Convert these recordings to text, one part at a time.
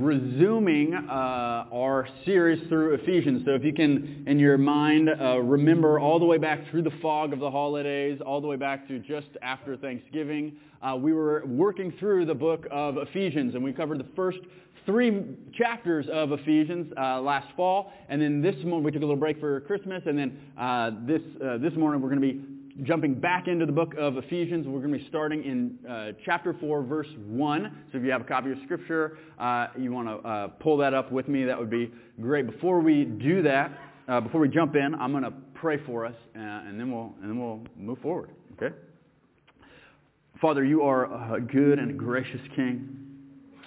resuming uh, our series through Ephesians. So if you can, in your mind, uh, remember all the way back through the fog of the holidays, all the way back to just after Thanksgiving, uh, we were working through the book of Ephesians, and we covered the first three chapters of Ephesians uh, last fall, and then this morning we took a little break for Christmas, and then uh, this uh, this morning we're going to be jumping back into the book of Ephesians. We're going to be starting in uh, chapter 4, verse 1. So if you have a copy of Scripture, uh, you want to uh, pull that up with me, that would be great. Before we do that, uh, before we jump in, I'm going to pray for us, uh, and, then we'll, and then we'll move forward. Okay? Father, you are a good and gracious King.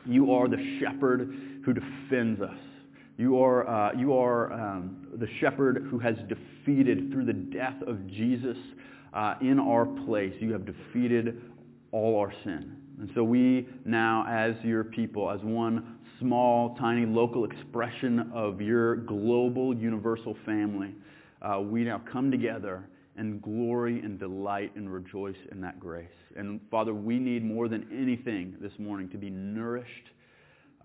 You are the shepherd who defends us. You are, uh, you are um, the shepherd who has defeated through the death of Jesus uh, in our place. You have defeated all our sin. And so we now, as your people, as one small, tiny, local expression of your global, universal family, uh, we now come together and glory and delight and rejoice in that grace. And Father, we need more than anything this morning to be nourished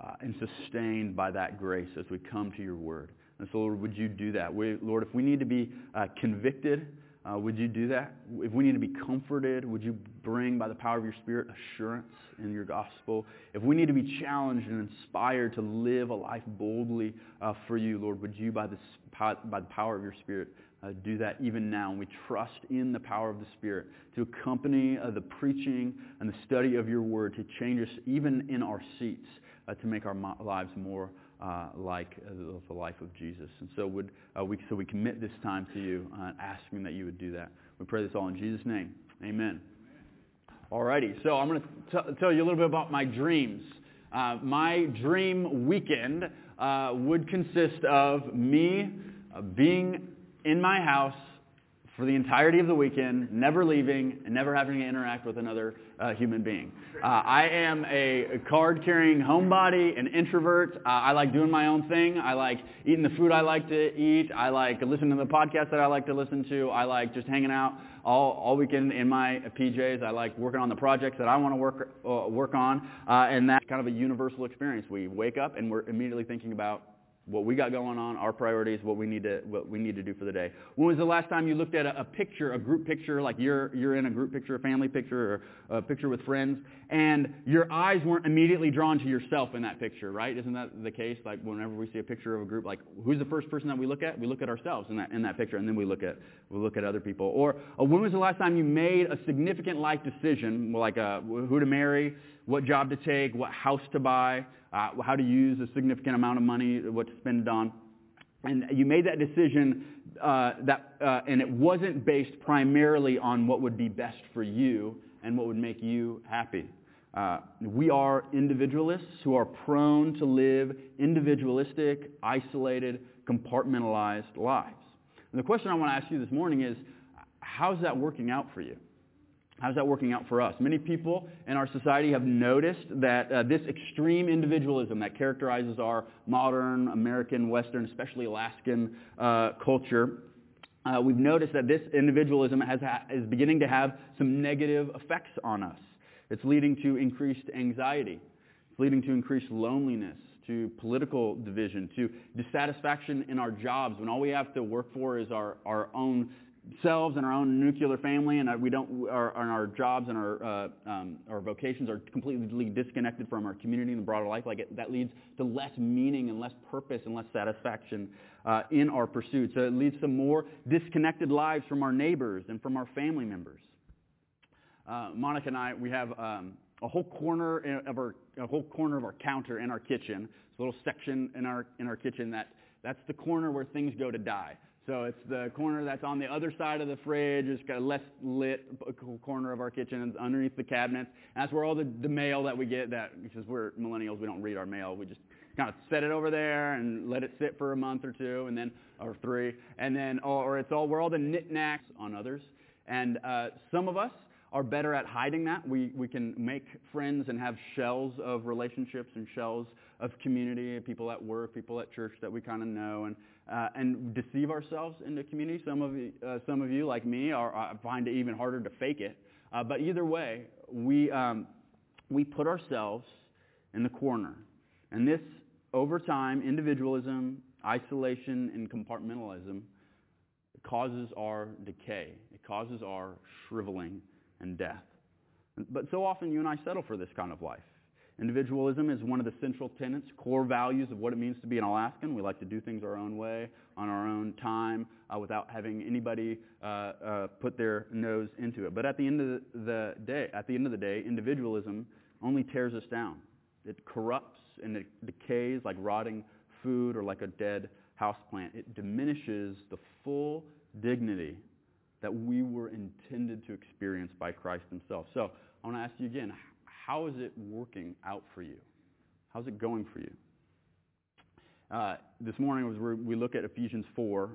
uh, and sustained by that grace as we come to your word. And so, Lord, would you do that? We, Lord, if we need to be uh, convicted, uh, would you do that? If we need to be comforted, would you bring, by the power of your Spirit, assurance in your gospel? If we need to be challenged and inspired to live a life boldly uh, for you, Lord, would you, by the, by the power of your Spirit, uh, do that even now. And we trust in the power of the Spirit to accompany uh, the preaching and the study of your word to change us even in our seats uh, to make our lives more uh, like uh, the life of Jesus. And so, would, uh, we, so we commit this time to you, asking that you would do that. We pray this all in Jesus' name. Amen. Alrighty, so I'm going to tell you a little bit about my dreams. Uh, my dream weekend uh, would consist of me uh, being in my house for the entirety of the weekend, never leaving, and never having to interact with another uh, human being. Uh, I am a card-carrying homebody, an introvert. Uh, I like doing my own thing. I like eating the food I like to eat. I like listening to the podcast that I like to listen to. I like just hanging out all, all weekend in my PJs. I like working on the projects that I want to work, uh, work on. Uh, and that's kind of a universal experience. We wake up and we're immediately thinking about what we got going on, our priorities, what we need to what we need to do for the day. When was the last time you looked at a, a, picture, a group picture, like you're you're in a group picture, a family picture, or a picture with friends, and your eyes weren't immediately drawn to yourself in that picture, right? Isn't that the case? Like whenever we see a picture of a group, like who's the first person that we look at? We look at ourselves in that in that picture, and then we look at we look at other people. Or uh, when was the last time you made a significant life decision, like uh, who to marry, what job to take, what house to buy? uh, how to use a significant amount of money, what to spend it on. And you made that decision uh, that, uh, and it wasn't based primarily on what would be best for you and what would make you happy. Uh, we are individualists who are prone to live individualistic, isolated, compartmentalized lives. And the question I want to ask you this morning is, how's that working out for you? How's that working out for us? Many people in our society have noticed that uh, this extreme individualism that characterizes our modern American, Western, especially Alaskan uh, culture, uh, we've noticed that this individualism has ha- is beginning to have some negative effects on us. It's leading to increased anxiety. It's leading to increased loneliness, to political division, to dissatisfaction in our jobs when all we have to work for is our, our own selves and our own nuclear family, and we don't, our, our jobs and our, uh, um, our vocations are completely disconnected from our community and the broader life, like it, that leads to less meaning and less purpose and less satisfaction uh, in our pursuit. So it leads to more disconnected lives from our neighbors and from our family members. Uh, Monica and I, we have um, a whole corner of our a whole corner of our counter in our kitchen. Little section in our in our kitchen that that's the corner where things go to die. So it's the corner that's on the other side of the fridge. It's got a less lit corner of our kitchen. It's underneath the cabinets. That's where all the, the mail that we get, that because we're millennials, we don't read our mail. We just kind of set it over there and let it sit for a month or two, and then or three, and then or it's all where all the knickknacks on others. And uh, some of us are better at hiding that. We we can make friends and have shells of relationships and shells of community, people at work, people at church that we kind of know, and uh, and deceive ourselves in the community. Some of uh, some of you like me, are, uh, find it even harder to fake it. Uh, but either way, we, um, we put ourselves in the corner. And this, over time, individualism, isolation, and compartmentalism causes our decay. It causes our shriveling and death. But so often you and I settle for this kind of life. Individualism is one of the central tenets, core values of what it means to be an Alaskan. We like to do things our own way, on our own time, uh, without having anybody uh, uh, put their nose into it. But at the end of the day, at the end of the day, individualism only tears us down. It corrupts and it decays like rotting food or like a dead houseplant. It diminishes the full dignity that we were intended to experience by Christ himself. So I want to ask you again, how is it working out for you? How's it going for you? Uh, this morning, as we look at Ephesians 4,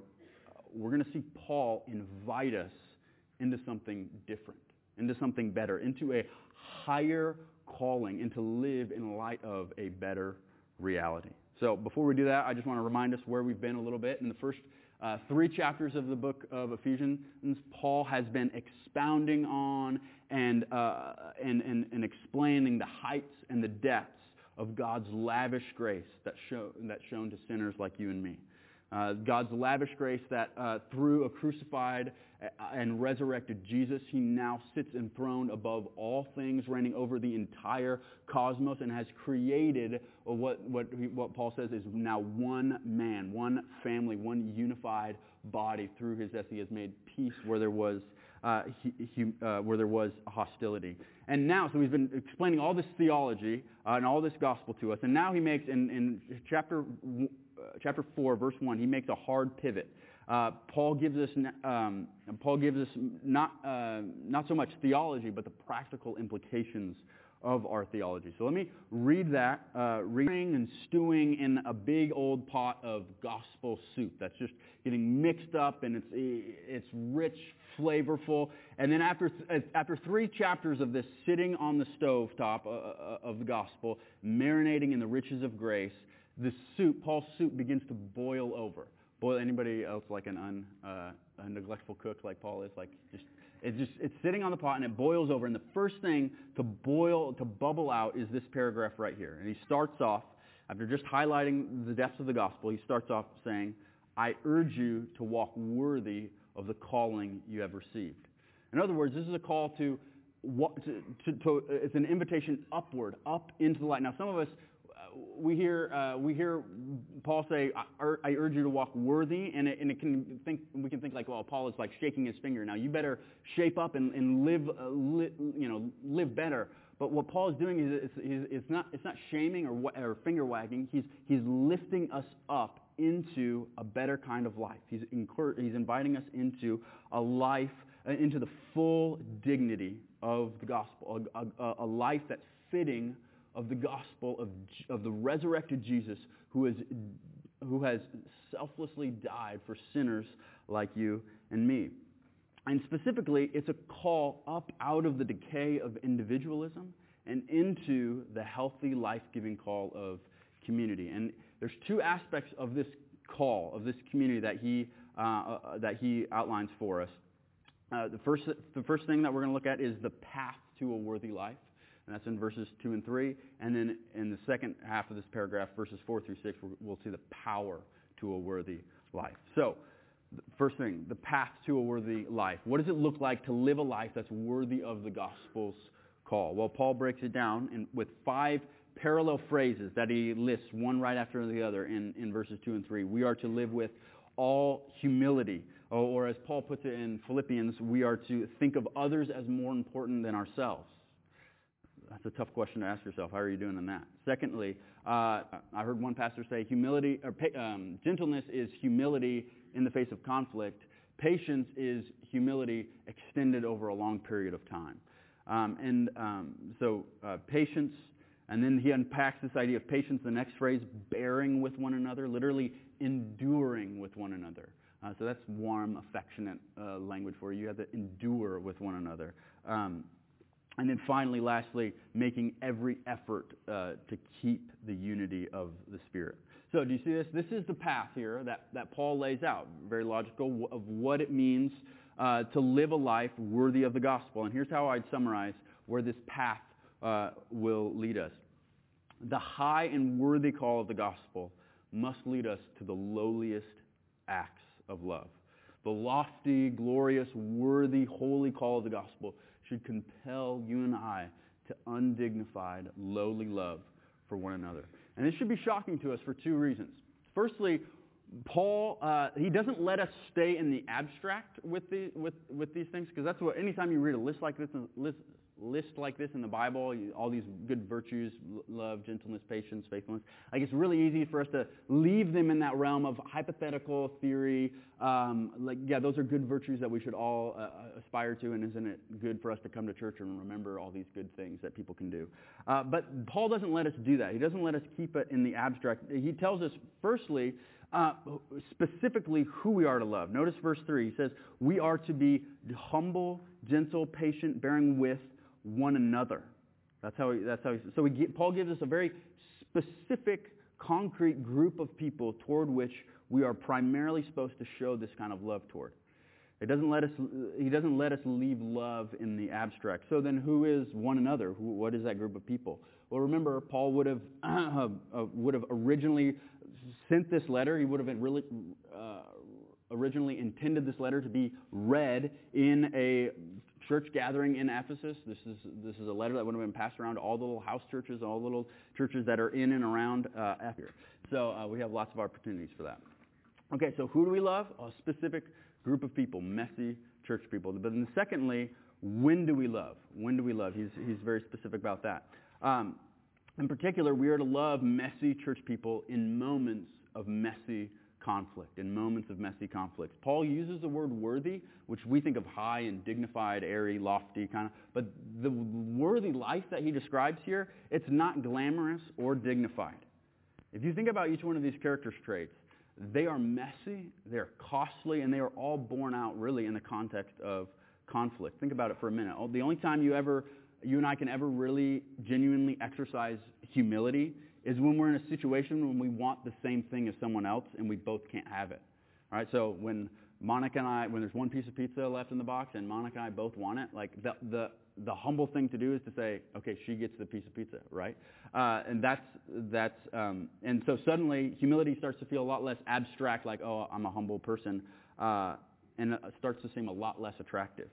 we're going to see Paul invite us into something different, into something better, into a higher calling, and to live in light of a better reality. So before we do that, I just want to remind us where we've been a little bit. In the first uh, three chapters of the book of Ephesians, Paul has been expounding on and, uh, and, and, and, explaining the heights and the depths of God's lavish grace that show, that's shown to sinners like you and me. Uh, God's lavish grace that uh, through a crucified uh, and resurrected Jesus, he now sits enthroned above all things, reigning over the entire cosmos, and has created what, what, what Paul says is now one man, one family, one unified body through his death. He has made peace where there was uh, he, he, uh, where there was hostility. And now, so he's been explaining all this theology uh, and all this gospel to us. And now he makes, in, in chapter, chapter 4, verse 1, he makes a hard pivot. Uh, Paul gives us, um, Paul gives us not, uh, not so much theology, but the practical implications of our theology. So let me read that, uh, reading and stewing in a big old pot of gospel soup that's just getting mixed up and it's, it's rich, flavorful. And then after, after three chapters of this sitting on the stove top uh, uh, of the gospel, marinating in the riches of grace, the soup, Paul's soup begins to boil over. Boil anybody else like an un, uh, a neglectful cook like Paul is, like just it's just it's sitting on the pot and it boils over. And the first thing to boil to bubble out is this paragraph right here. And he starts off after just highlighting the depths of the gospel. He starts off saying, "I urge you to walk worthy of the calling you have received." In other words, this is a call to, to, to, to it's an invitation upward, up into the light. Now, some of us we hear uh, we hear Paul say, I, "I urge you to walk worthy," and it, and it can think we can think like, well, Paul is like shaking his finger. Now you better shape up and, and live, uh, li, you know, live better. But what Paul is doing is it's, it's not it's not shaming or, or finger wagging. He's he's lifting us up into a better kind of life. He's incur, he's inviting us into a life uh, into the full dignity of the gospel, a, a, a life that's fitting of the gospel of, of the resurrected Jesus who, is, who has selflessly died for sinners like you and me. And specifically, it's a call up out of the decay of individualism and into the healthy, life-giving call of community. And there's two aspects of this call, of this community that he, uh, uh, that he outlines for us. Uh, the, first, the first thing that we're going to look at is the path to a worthy life and that's in verses 2 and 3. And then in the second half of this paragraph, verses 4 through 6, we'll see the power to a worthy life. So, first thing, the path to a worthy life. What does it look like to live a life that's worthy of the gospel's call? Well, Paul breaks it down in, with five parallel phrases that he lists, one right after the other, in, in verses 2 and 3. We are to live with all humility. Oh, or, as Paul puts it in Philippians, we are to think of others as more important than ourselves that's a tough question to ask yourself. How are you doing in that? Secondly, uh, I heard one pastor say humility or um, gentleness is humility in the face of conflict. Patience is humility extended over a long period of time. Um, and um, so uh, patience, and then he unpacks this idea of patience. The next phrase, bearing with one another, literally enduring with one another. Uh, so that's warm, affectionate uh, language for you. You have to endure with one another. And then finally, lastly, making every effort uh, to keep the unity of the Spirit. So do you see this? This is the path here that, that Paul lays out, very logical, of what it means uh, to live a life worthy of the gospel. And here's how I'd summarize where this path uh, will lead us. the high and worthy call of the gospel must lead us to the lowliest acts of love. The lofty, glorious, worthy, holy call of the gospel should compel you and I to undignified, lowly love for one another. And this should be shocking to us for two reasons. Firstly, Paul, uh, he doesn't let us stay in the abstract with, the, with, with these things, because that's what, anytime you read a list like this, list, list like this in the Bible, all these good virtues, love, gentleness, patience, faithfulness, like it's really easy for us to leave them in that realm of hypothetical theory. Um, like, yeah, those are good virtues that we should all uh, uh, aspire to, and isn't it good for us to come to church and remember all these good things that people can do? Uh, but Paul doesn't let us do that. He doesn't let us keep it in the abstract. He tells us, firstly, uh, specifically who we are to love. Notice verse 3. He says, We are to be humble, gentle, patient, bearing with one another. That's how, he, that's how he, so he, Paul gives us a very specific, concrete group of people toward which we are primarily supposed to show this kind of love toward. It doesn't let us, he doesn't let us leave love in the abstract. So then who is one another? Who, what is that group of people? Well, remember, Paul would have, uh, would have originally sent this letter. He would have really, uh, originally intended this letter to be read in a church gathering in Ephesus. This is, this is a letter that would have been passed around to all the little house churches, all the little churches that are in and around uh, Ephesus. So uh, we have lots of opportunities for that. Okay, so who do we love? A specific group of people, messy church people. But then secondly, when do we love? When do we love? He's, he's very specific about that. Um, in particular, we are to love messy church people in moments of messy conflict, in moments of messy conflict. Paul uses the word worthy, which we think of high and dignified, airy, lofty kind of, but the worthy life that he describes here, it's not glamorous or dignified. If you think about each one of these characters' traits, they are messy, they're costly, and they are all borne out really in the context of conflict. Think about it for a minute. The only time you ever, you and I can ever really genuinely exercise humility is when we're in a situation when we want the same thing as someone else and we both can't have it. All right, so when Monica and I, when there's one piece of pizza left in the box and Monica and I both want it, like the, the, the humble thing to do is to say, okay, she gets the piece of pizza, right? Uh, and that's, that's um, and so suddenly humility starts to feel a lot less abstract, like, oh, I'm a humble person, uh, and it starts to seem a lot less attractive.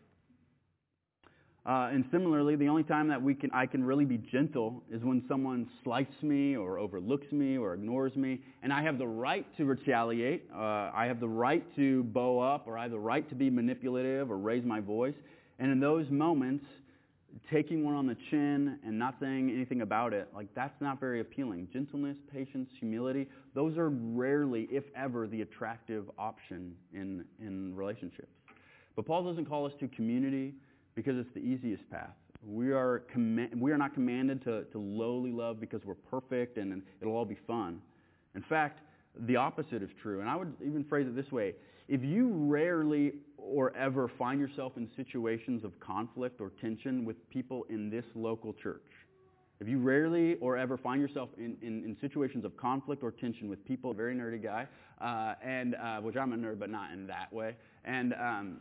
Uh, and similarly, the only time that we can, I can really be gentle is when someone slights me or overlooks me or ignores me, and I have the right to retaliate. Uh, I have the right to bow up, or I have the right to be manipulative or raise my voice. And in those moments, taking one on the chin and not saying anything about it, like that's not very appealing. Gentleness, patience, humility, those are rarely, if ever, the attractive option in, in relationships. But Paul doesn't call us to community because it's the easiest path. We are, com- we are not commanded to, to lowly love because we're perfect and it'll all be fun. In fact, the opposite is true. And I would even phrase it this way. If you rarely or ever find yourself in situations of conflict or tension with people in this local church, if you rarely or ever find yourself in, in, in situations of conflict or tension with people, very nerdy guy, uh, and uh, which I'm a nerd, but not in that way, and um,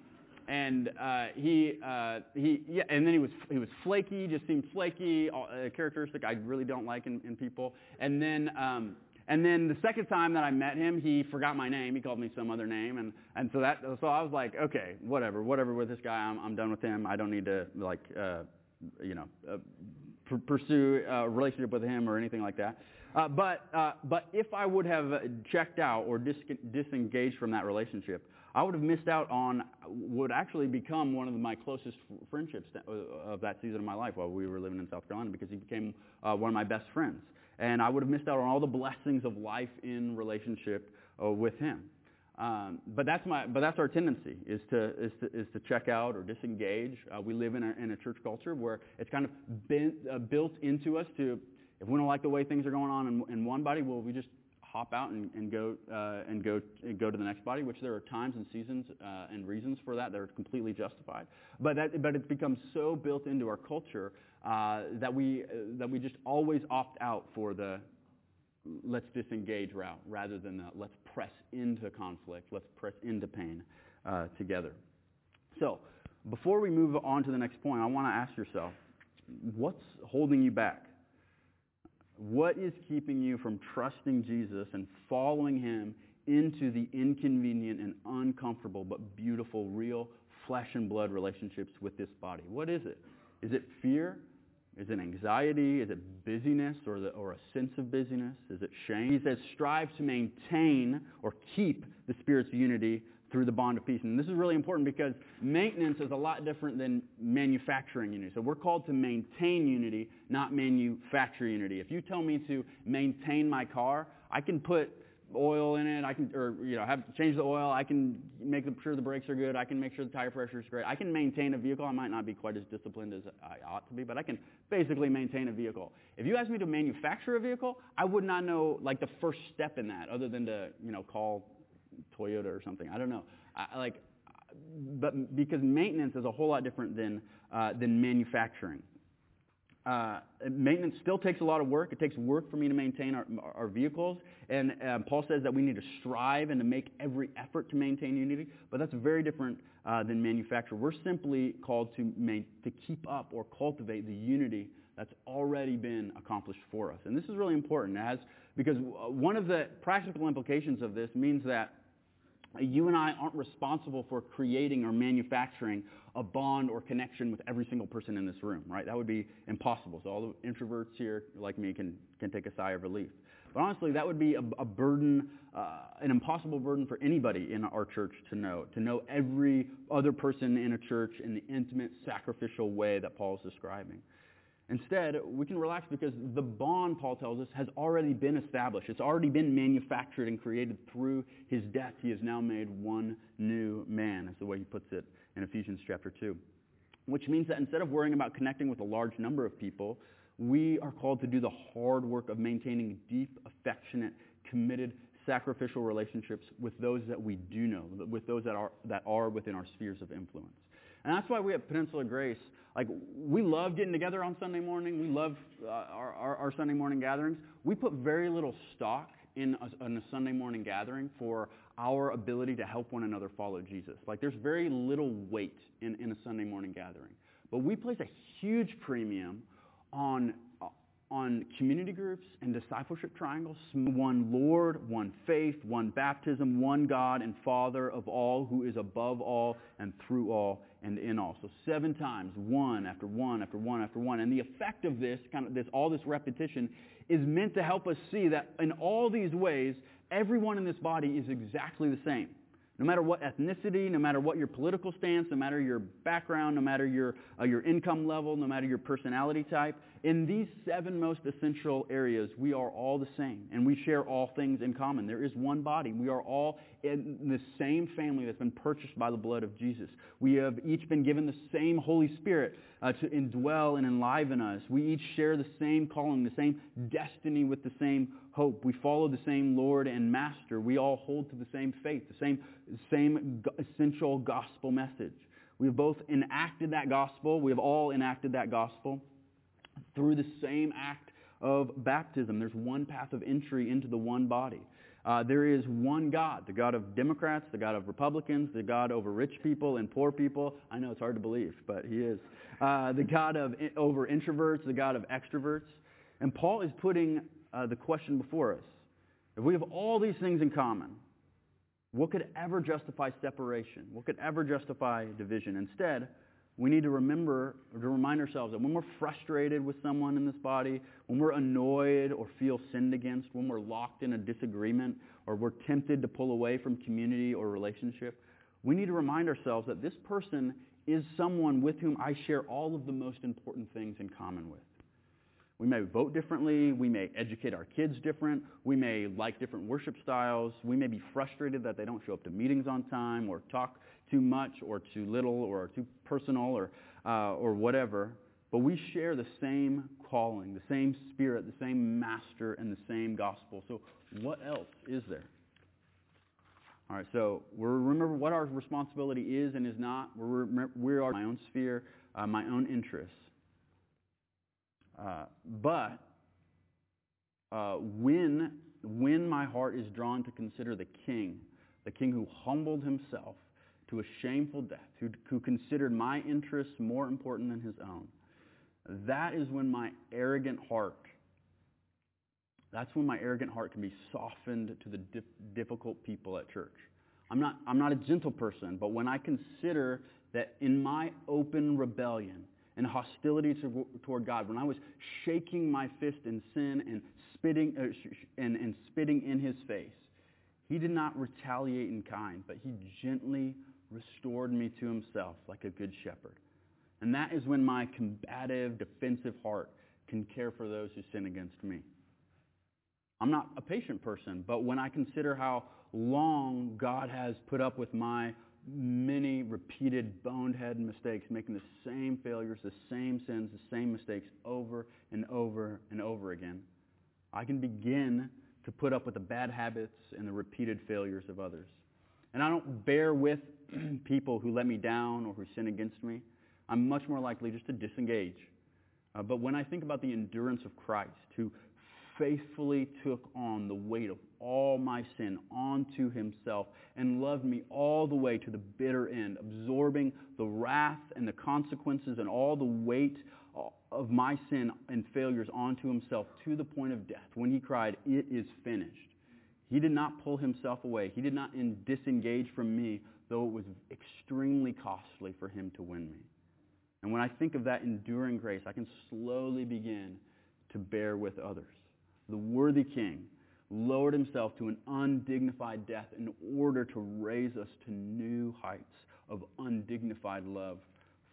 and uh, he uh, he yeah, and then he was he was flaky, just seemed flaky, a characteristic I really don't like in, in people. And then um, and then the second time that I met him, he forgot my name. He called me some other name, and and so that so I was like, okay, whatever, whatever with this guy. I'm I'm done with him. I don't need to like uh, you know uh, pursue a relationship with him or anything like that. Uh, but uh, but if I would have checked out or dis- disengaged from that relationship, I would have missed out on what actually become one of my closest friendships uh, of that season of my life while we were living in South Carolina because he became uh, one of my best friends. And I would have missed out on all the blessings of life in relationship uh, with him. Um, but that's my, but that's our tendency is to is to, is to check out or disengage. Uh, we live in a, in a church culture where it's kind of uh, built into us to, if we don't like the way things are going on in, in one body, well, we just hop out and, and go uh, and go and go to the next body, which there are times and seasons uh, and reasons for that that are completely justified. But that but it's become so built into our culture uh, that we uh, that we just always opt out for the let's disengage route rather than the let's press into conflict, let's press into pain uh, together. So before we move on to the next point, I want to ask yourself, what's holding you back? What is keeping you from trusting Jesus and following him into the inconvenient and uncomfortable but beautiful, real flesh and blood relationships with this body? What is it? Is it fear? Is it anxiety? Is it busyness or, the, or a sense of busyness? Is it shame? He says, strive to maintain or keep the Spirit's unity through the bond of peace. And this is really important because maintenance is a lot different than manufacturing unity. So we're called to maintain unity, not manufacture unity. If you tell me to maintain my car, I can put oil in it. I can, or you know, have change the oil. I can make sure the brakes are good. I can make sure the tire pressure is great. I can maintain a vehicle. I might not be quite as disciplined as I ought to be, but I can basically maintain a vehicle. If you ask me to manufacture a vehicle, I would not know like the first step in that, other than to you know call Toyota or something. I don't know. I, like, but because maintenance is a whole lot different than uh, than manufacturing. Uh, maintenance still takes a lot of work. It takes work for me to maintain our, our vehicles. And um, Paul says that we need to strive and to make every effort to maintain unity. But that's very different uh, than manufacture. We're simply called to, main, to keep up or cultivate the unity that's already been accomplished for us. And this is really important as, because one of the practical implications of this means that you and I aren't responsible for creating or manufacturing a bond or connection with every single person in this room, right? That would be impossible. So all the introverts here, like me, can, can take a sigh of relief. But honestly, that would be a, a burden, uh, an impossible burden for anybody in our church to know, to know every other person in a church in the intimate, sacrificial way that Paul is describing. Instead, we can relax because the bond, Paul tells us, has already been established. It's already been manufactured and created through his death. He has now made one new man, is the way he puts it in Ephesians chapter 2. Which means that instead of worrying about connecting with a large number of people, we are called to do the hard work of maintaining deep, affectionate, committed, sacrificial relationships with those that we do know, with those that are, that are within our spheres of influence. And that's why we at Peninsula Grace, like, we love getting together on Sunday morning. We love uh, our, our, our, Sunday morning gatherings. We put very little stock in a, in a Sunday morning gathering for our ability to help one another follow Jesus. Like, there's very little weight in, in a Sunday morning gathering. But we place a huge premium on on community groups and discipleship triangles. One Lord, one faith, one baptism, one God and Father of all, who is above all and through all and in all. So seven times, one after one after one after one. And the effect of this, kind of this, all this repetition, is meant to help us see that in all these ways, everyone in this body is exactly the same. No matter what ethnicity, no matter what your political stance, no matter your background, no matter your, uh, your income level, no matter your personality type, in these seven most essential areas, we are all the same, and we share all things in common. There is one body. We are all in the same family that's been purchased by the blood of Jesus. We have each been given the same Holy Spirit uh, to indwell and enliven us. We each share the same calling, the same destiny with the same hope. We follow the same Lord and Master. We all hold to the same faith, the same, same essential gospel message. We have both enacted that gospel. We have all enacted that gospel through the same act of baptism. There's one path of entry into the one body. Uh, there is one God, the God of Democrats, the God of Republicans, the God over rich people and poor people. I know it's hard to believe, but he is. Uh, the God of over introverts, the God of extroverts. And Paul is putting uh, the question before us. If we have all these things in common, what could ever justify separation? What could ever justify division? Instead, we need to remember, or to remind ourselves that when we're frustrated with someone in this body, when we're annoyed or feel sinned against, when we're locked in a disagreement, or we're tempted to pull away from community or relationship, we need to remind ourselves that this person is someone with whom I share all of the most important things in common with. We may vote differently. We may educate our kids different. We may like different worship styles. We may be frustrated that they don't show up to meetings on time or talk too much or too little or too personal or, uh, or whatever. But we share the same calling, the same spirit, the same master, and the same gospel. So what else is there? All right, so we remember what our responsibility is and is not. We're, we are my own sphere, uh, my own interests. Uh, but uh, when, when my heart is drawn to consider the king, the king who humbled himself to a shameful death, who, who considered my interests more important than his own, that is when my arrogant heart that's when my arrogant heart can be softened to the dif- difficult people at church. I'm not, I'm not a gentle person, but when I consider that in my open rebellion and hostility to, toward God, when I was shaking my fist in sin and spitting, uh, and, and spitting in his face, he did not retaliate in kind, but he gently restored me to himself like a good shepherd. And that is when my combative, defensive heart can care for those who sin against me. I'm not a patient person, but when I consider how long God has put up with my many repeated bonehead mistakes, making the same failures, the same sins, the same mistakes over and over and over again, I can begin to put up with the bad habits and the repeated failures of others. And I don't bear with people who let me down or who sin against me. I'm much more likely just to disengage. Uh, but when I think about the endurance of Christ, who faithfully took on the weight of all my sin onto himself and loved me all the way to the bitter end, absorbing the wrath and the consequences and all the weight of my sin and failures onto himself to the point of death when he cried, It is finished. He did not pull himself away. He did not disengage from me, though it was extremely costly for him to win me. And when I think of that enduring grace, I can slowly begin to bear with others. The worthy king lowered himself to an undignified death in order to raise us to new heights of undignified love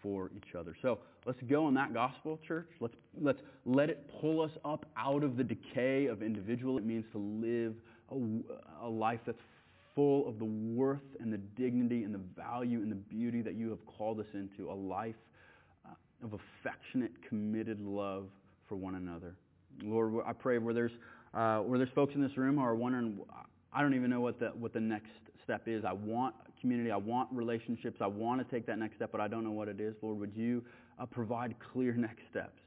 for each other. So let's go on that gospel, church. Let's, let's let it pull us up out of the decay of individual. It means to live a, a life that's full of the worth and the dignity and the value and the beauty that you have called us into, a life uh, of affectionate, committed love for one another. Lord, I pray where there's, uh, where there's folks in this room who are wondering, I don't even know what the, what the next step is. I want community. I want relationships. I want to take that next step, but I don't know what it is. Lord, would you uh, provide clear next steps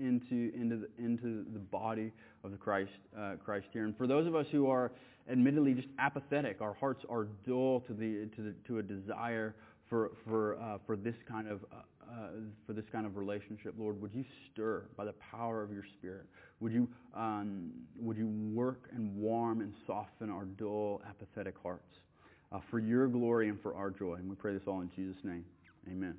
into, into, the, into the body of the Christ, uh, Christ here? And for those of us who are admittedly just apathetic, our hearts are dull to, the, to, the, to a desire for, for, uh, for this kind of uh, uh, for this kind of relationship, Lord, would you stir by the power of your Spirit? Would you, um, would you work and warm and soften our dull, apathetic hearts uh, for your glory and for our joy? And we pray this all in Jesus' name. Amen.